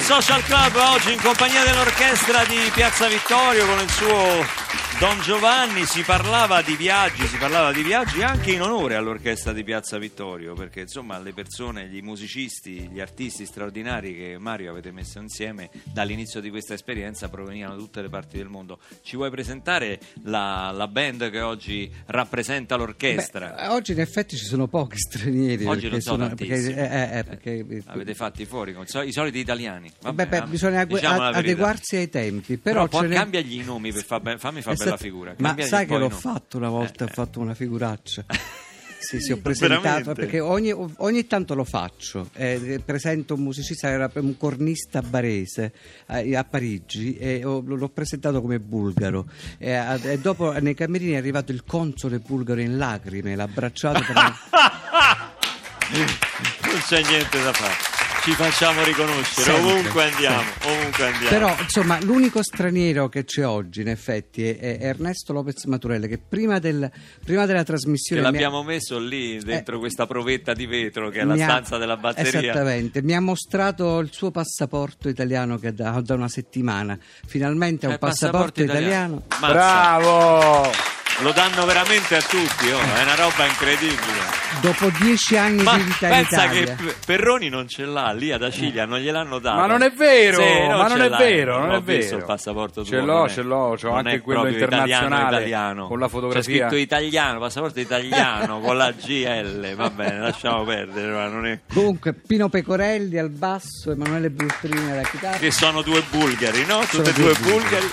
Social Club oggi in compagnia dell'orchestra di Piazza Vittorio con il suo Don Giovanni si parlava di viaggi, si parlava di viaggi anche in onore all'orchestra di Piazza Vittorio, perché insomma le persone, gli musicisti, gli artisti straordinari che Mario avete messo insieme dall'inizio di questa esperienza provenivano da tutte le parti del mondo. Ci vuoi presentare la, la band che oggi rappresenta l'orchestra? Beh, oggi in effetti ci sono pochi stranieri. Oggi non perché sono perché, tantissimi. eh, eh, eh, perché- Avete fatti fuori con i soliti italiani. Vabbè, Vabbè, beh, bisogna agu- diciamo adeguarsi ai tempi. Però, Però, poi ce n'è- cambiagli i nomi per fa fammi fare bella Esatto. figura. Ma Cambiagli sai che l'ho nomi. fatto una volta, Eh, ho fatto una figuraccia. Sì, sì, ho Veramente? presentato perché ogni, ogni tanto lo faccio. Eh, presento un musicista, era un cornista barese eh, a Parigi e ho- l'ho presentato come bulgaro. E, a- e dopo nei camerini è arrivato il console bulgaro in lacrime, l'ha abbracciato per non c'è niente da fare. Ci facciamo riconoscere Sempre, ovunque andiamo, ovunque andiamo. Però, insomma, l'unico straniero che c'è oggi, in effetti, è, è Ernesto Lopez Maturelle, che prima, del- prima della che trasmissione. mi ha- l'abbiamo messo lì dentro Eh, questa provetta di vetro che è la mi ha- stanza della batteria. Esattamente, mi ha mostrato il suo passaporto italiano che da, da una settimana. Finalmente ha Eh, un passaporto, italiano. Mazza, Bravo! Lo danno veramente a tutti, oh, è una roba incredibile. Dopo dieci anni Ma di vita in pensa che Perroni non ce l'ha lì ad Acilia, non gliel'hanno dato. Ma non è vero, Sì, ma non è vero, non L'ho è vero. il passaporto Ce l'ho, non è- ce l'ho, c'ho non anche è quello proprio internazionale, italiano, con la fotografia. C'è scritto italiano, passaporto italiano con la GL, va bene, lasciamo perdere, ma non è... Comunque, Pino Pecorelli al basso, Emanuele Bustrini alla chitarra. Che sono due bulgari, no? Sono Tutte e due due bulgari.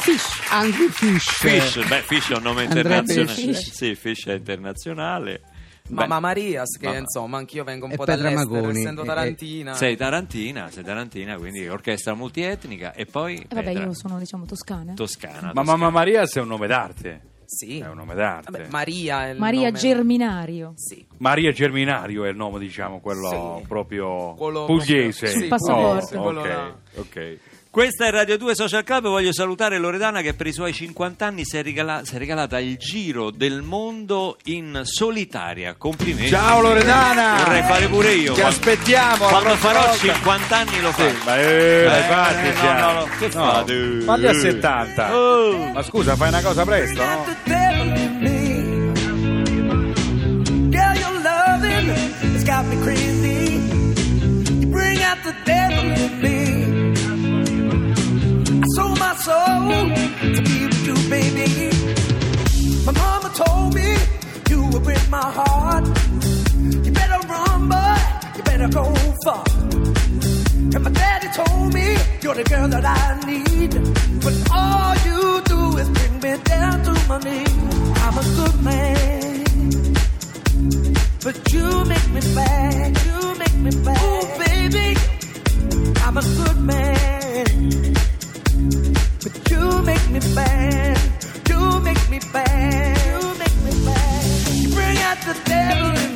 Fish, Angry Fish. Fish, beh, Fish è un nome Andrea internazionale. Fish. Sì, Fish è internazionale. Ma, Beh, ma Marias, che ma- insomma, anch'io vengo un E po' Petra dall'estero, Magoni, essendo e- e- tarantina. Sei tarantina, sei tarantina, quindi orchestra multietnica e poi E vabbè, Petra, io sono, diciamo, toscana. toscana. Ma toscana. Mamma Maria è un nome d'arte. Sì. È un nome d'arte. Vabbè, Maria è il Maria nome- Germinario. Sì. Maria Germinario è il nome, diciamo, quello Sì. proprio Quello pugliese. sì, passaporto. Oh, quello ok, là. ok. Questa è Radio 2 Social Club, voglio salutare Loredana che per i suoi 50 anni si è, regala- si è regalata il giro del mondo in solitaria. Complimenti. Ciao Loredana! Vorrei fare pure io. Ti quando- aspettiamo Quando farò volta. 50 anni lo Sì, faccio. ma eh, l'hai Eh, fatti no, già. no, no, che fate? Falli a 70. Oh. Ma scusa, fai una cosa presto, no? Soul to be with you, baby. My mama told me you would break my heart. You better run, boy. You better go far. And my daddy told me you're the girl that I need. But all you do is bring me down to my knees. I'm a good man. But you make me bad, you make me bad. Oh, baby, I'm a good man. You make me bad, you make me bad, you make me bad. Bring out the devil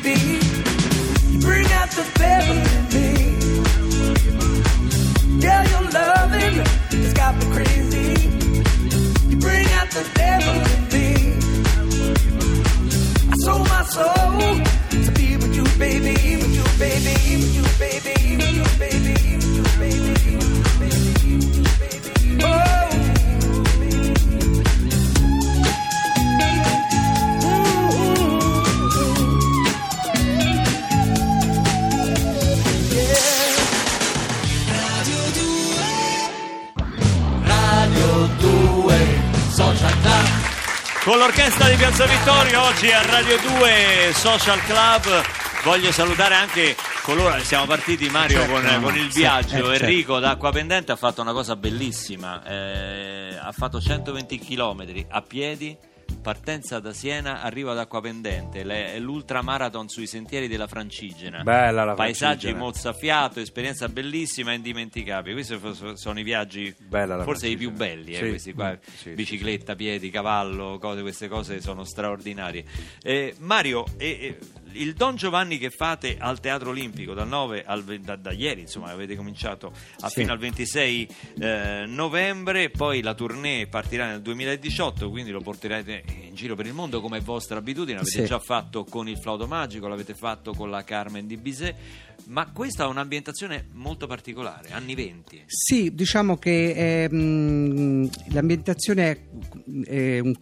baby. You bring out the devil in me. Girl, your loving has got me crazy. You bring out the devil in me. I sold my soul to be with you, baby, with you, baby, with you, baby, Con l'orchestra di Piazza Vittorio oggi a Radio 2 Social Club voglio salutare anche coloro siamo partiti Mario Certo, con, con il viaggio eh, certo. Enrico da Acqua Pendente ha fatto una cosa bellissima eh, ha fatto 120 km a piedi partenza da Siena arrivo ad Acqua Pendente le- è l'ultramarathon sui sentieri della Francigena Bella la paesaggi Francigena. mozzafiato esperienza bellissima e indimenticabile questi sono i viaggi forse i più belli eh, Sì. questi qua sì, bicicletta, piedi, cavallo, cose, queste cose sono straordinarie. Eh, Mario, eh, eh, il Don Giovanni che fate al Teatro Olimpico dal 9 al da, da ieri, insomma, avete cominciato a Sì. fino al 26 eh, novembre, poi la tournée partirà nel 2018, quindi lo porterete in giro per il mondo come è vostra abitudine, l'avete Sì. già fatto con il Flauto Magico, l'avete fatto con la Carmen di Bizet, ma questa ha un'ambientazione molto particolare, anni 20. Sì, diciamo che ehm, l'ambientazione è, è un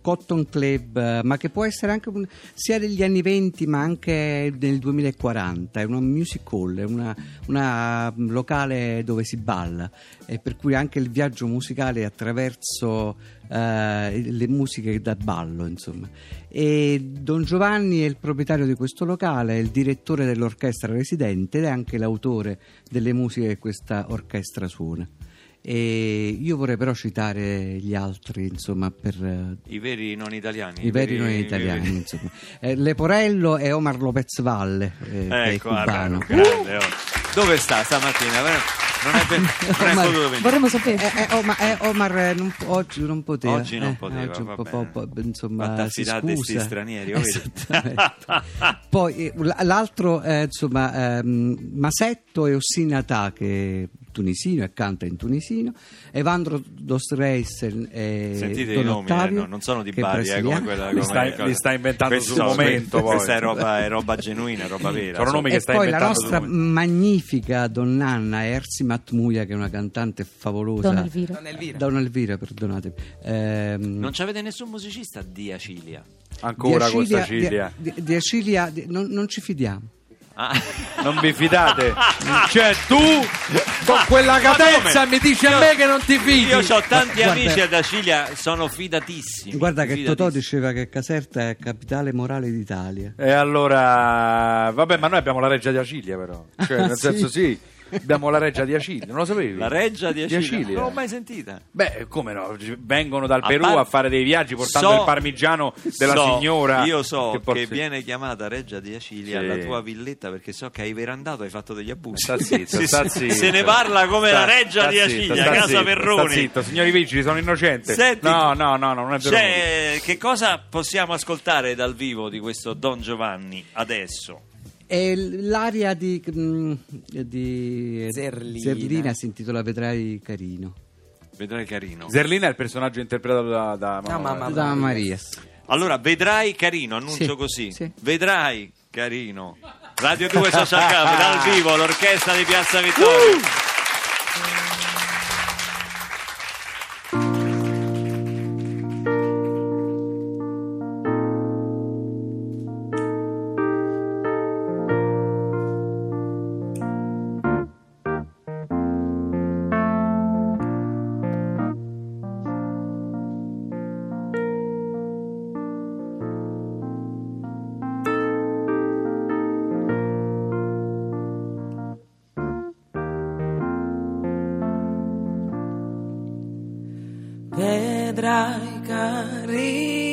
cotton club, ma che può essere anche un- sia degli anni 20 ma anche del 2040. È una music hall, è una, una locale dove si balla, e per cui anche il viaggio musicale attraverso eh, le musiche da ballo, insomma. E Don Giovanni è il proprietario di questo locale, è il direttore dell'orchestra residente ed è anche l'autore delle musiche che questa orchestra suona. E io vorrei però citare gli altri, insomma, per eh, I veri non italiani. i veri non i italiani. veri- Insomma. Eh, Leporello e Omar Lopez Valle, eh, è Ecco, cubano. grande, oh. Dove sta stamattina? Non è, ben- non è Ma- potuto venire. Vorremmo sapere. Eh, eh, ma, eh, Omar eh, non- oggi non poteva. Oggi non eh, poteva, oggi un va po', po', po', insomma, si scusa. stranieri. Poi eh, l'altro, eh, insomma, ehm, Masetto e Ossinata, che è tunisino e canta in tunisino, Evandro Dostreisen e Sentite Don i nomi, eh, Ottavio, no, non sono di Bari, eh, come quella. Li come- stai- come- li stai inventando Questi sul momento, poi. Questa è roba, è roba genuina, è roba vera. Sono nomi che E stai poi la nostra magnifica donnanna Ersimat Muia, che è una cantante favolosa. Don Elvira. Don Elvira. Don Elvira, perdonatemi. Ehm, Non ci avete nessun musicista di Acilia? Ancora di Acilia- Ciglia. Di, di- di Acilia di- non, non ci fidiamo. Ah. Non vi fidate? Cioè, tu con quella Ma cadenza mi dici a me che non ti fidi? Io ho tanti Guarda- amici ad Acilia, sono fidatissimi. Guarda che Totò fidatissimi. diceva che Caserta è capitale morale d'Italia. E allora, vabbè, ma noi abbiamo la reggia di Acilia, però. Cioè, nel Sì. senso, sì, abbiamo la reggia di Acilia, non lo sapevi? La reggia di Acilia? Acilia. Non l'ho mai sentita. Beh, come no? Vengono dal A Perù par- a fare dei viaggi portando So- il parmigiano della so- signora. Io so che, porti- viene chiamata Reggia di Acilia Sì. alla tua villetta perché so che hai verandato e hai fatto degli abusi. Sta zitto, sta zitto. Se ne parla come Sta- la Reggia di Acilia, casa zitto, Perroni. Sta zitto, signori vigili, sono innocente. Senti- no, no, no, no, non è vero. Cioè, che cosa possiamo ascoltare dal vivo di questo Don Giovanni adesso? E l'aria di, mm, di Zerlina. Zerlina si intitola Vedrai carino. Vedrai carino. Zerlina è il personaggio interpretato da, da No, mamma Da Maria. Allora, vedrai carino, annuncio Sì, così. sì. Vedrai carino. Radio 2 Social Club dal vivo, l'orchestra di Piazza Vittorio. vedrai carino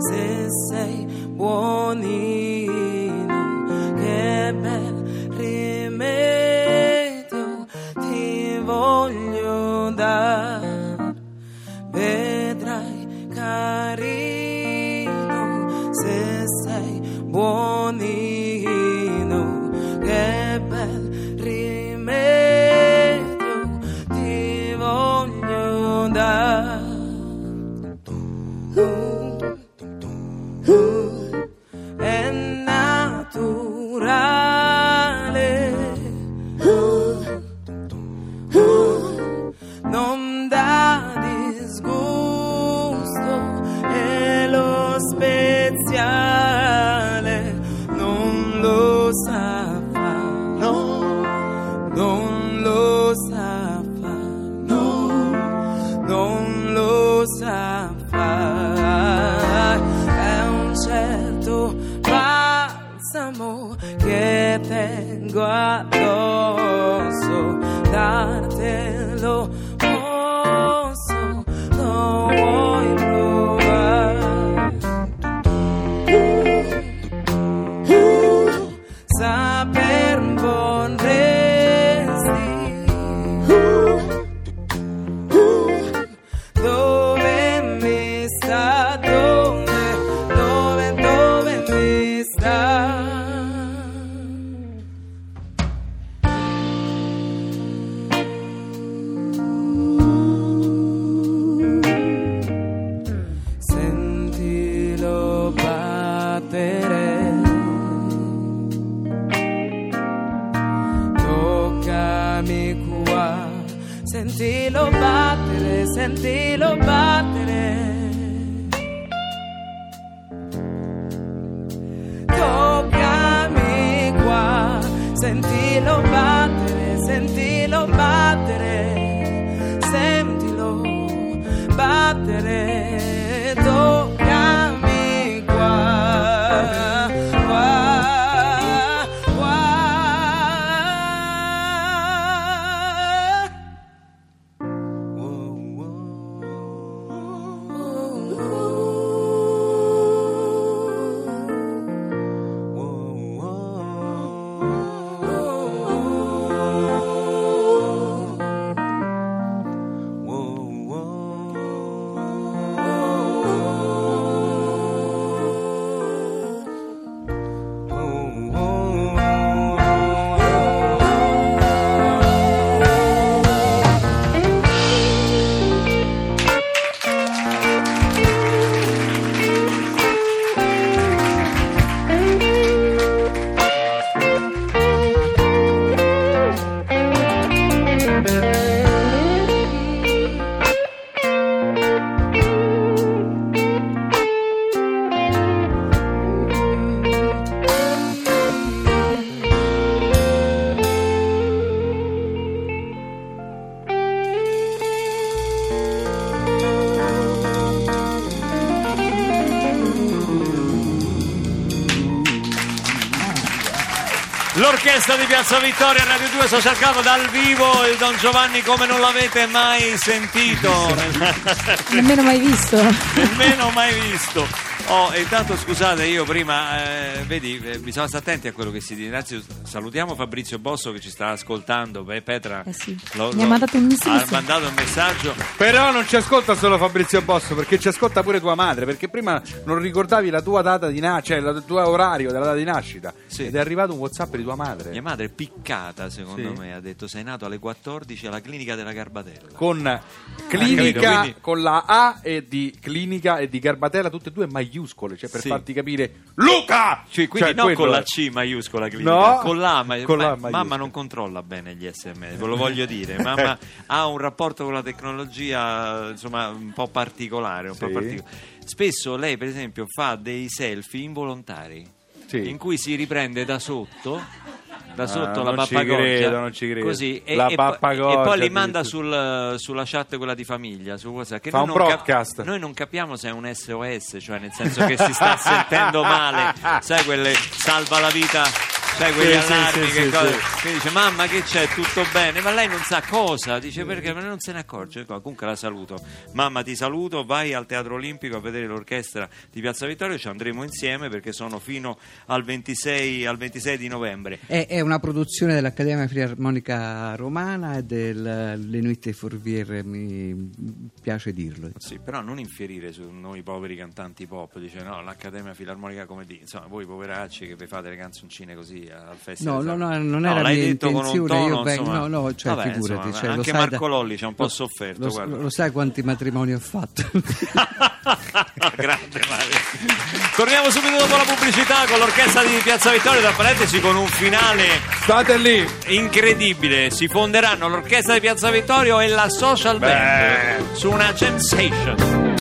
se sei buonino che bel rimedio ti voglio dare vedrai carino se sei buonino. speziale, non lo saprà, no, non lo saprà, no, non lo saprà. È un certo balsamo che tengo a sentilo battere toccami qua, sentilo battere, sentilo battere. L'orchestra di Piazza Vittoria, Radio 2 Social Club dal vivo, il Don Giovanni come non l'avete mai sentito, Nemmeno mai visto. nemmeno mai visto. Oh, intanto scusate, io prima, eh, vedi, eh, bisogna stare attenti a quello che si dice. Innanzitutto salutiamo Fabrizio Bosso che ci sta ascoltando. Beh, Petra Eh sì. Mi ha mandato un messaggio. Ha mandato un messaggio. Però non ci ascolta solo Fabrizio Bosso, perché ci ascolta pure tua madre, perché prima non ricordavi la tua data di nascita, cioè il tuo orario della data di nascita. Sì. Ed è arrivato un WhatsApp di tua madre. Mia madre è piccata, secondo Sì. me, ha detto sei nato alle 14 alla clinica della Garbatella. Con capito, clinica, quindi- con la A e di clinica e di Garbatella, tutte e due maiuscole, cioè per Sì. farti capire Luca! Cioè, quindi Cioè, non quello con la è. C maiuscola clinica, No, con la, ma- con la ma- maiuscola. mamma non controlla bene gli sms, ve lo voglio dire. Mamma ha un rapporto con la tecnologia insomma un po' particolare. un po' Sì. partico- Spesso lei, per esempio, fa dei selfie involontari Sì. in cui si riprende da sotto. Da sotto Ah, la non ci credo, non ci credo. così e, e poi- pappagorgia, e poi li manda sul- sulla chat quella di famiglia su WhatsApp che Fa noi un non cap- broadcast. noi non capiamo se è un SOS cioè nel senso che si sta sentendo male sai quelle salva la vita sai quegli Sì, allarmi sì, che, sì, cosa- sì. che dice mamma che c'è? Tutto bene? Ma lei non sa cosa dice perché ma non se ne accorge? Comunque la saluto. Mamma ti saluto vai al Teatro Olimpico a vedere l'orchestra di Piazza Vittorio ci andremo insieme perché sono fino al 26, al 26 di novembre. È, è una produzione dell'Accademia Filarmonica Romana e delle Nuit Fourvière, mi piace dirlo. Sì, però non infierire su noi poveri cantanti pop, dice no, l'Accademia Filarmonica come di, insomma, voi poveracci che vi fate le canzoncine così al festival. No, no, no, non era l'hai mia detto con un tono, vengo- insomma, no, no, cioè, vabbè, figurati, insomma, cioè, anche Marco da- Lolli ci ha un po' sofferto, Lo, lo sai quanti matrimoni ho fatto? Grande Mario. Torniamo subito dopo la pubblicità con l'orchestra di Piazza Vittorio, tra parentesi con un finale State lì! incredibile. Si fonderanno l'orchestra di Piazza Vittorio e la social band su una jam session.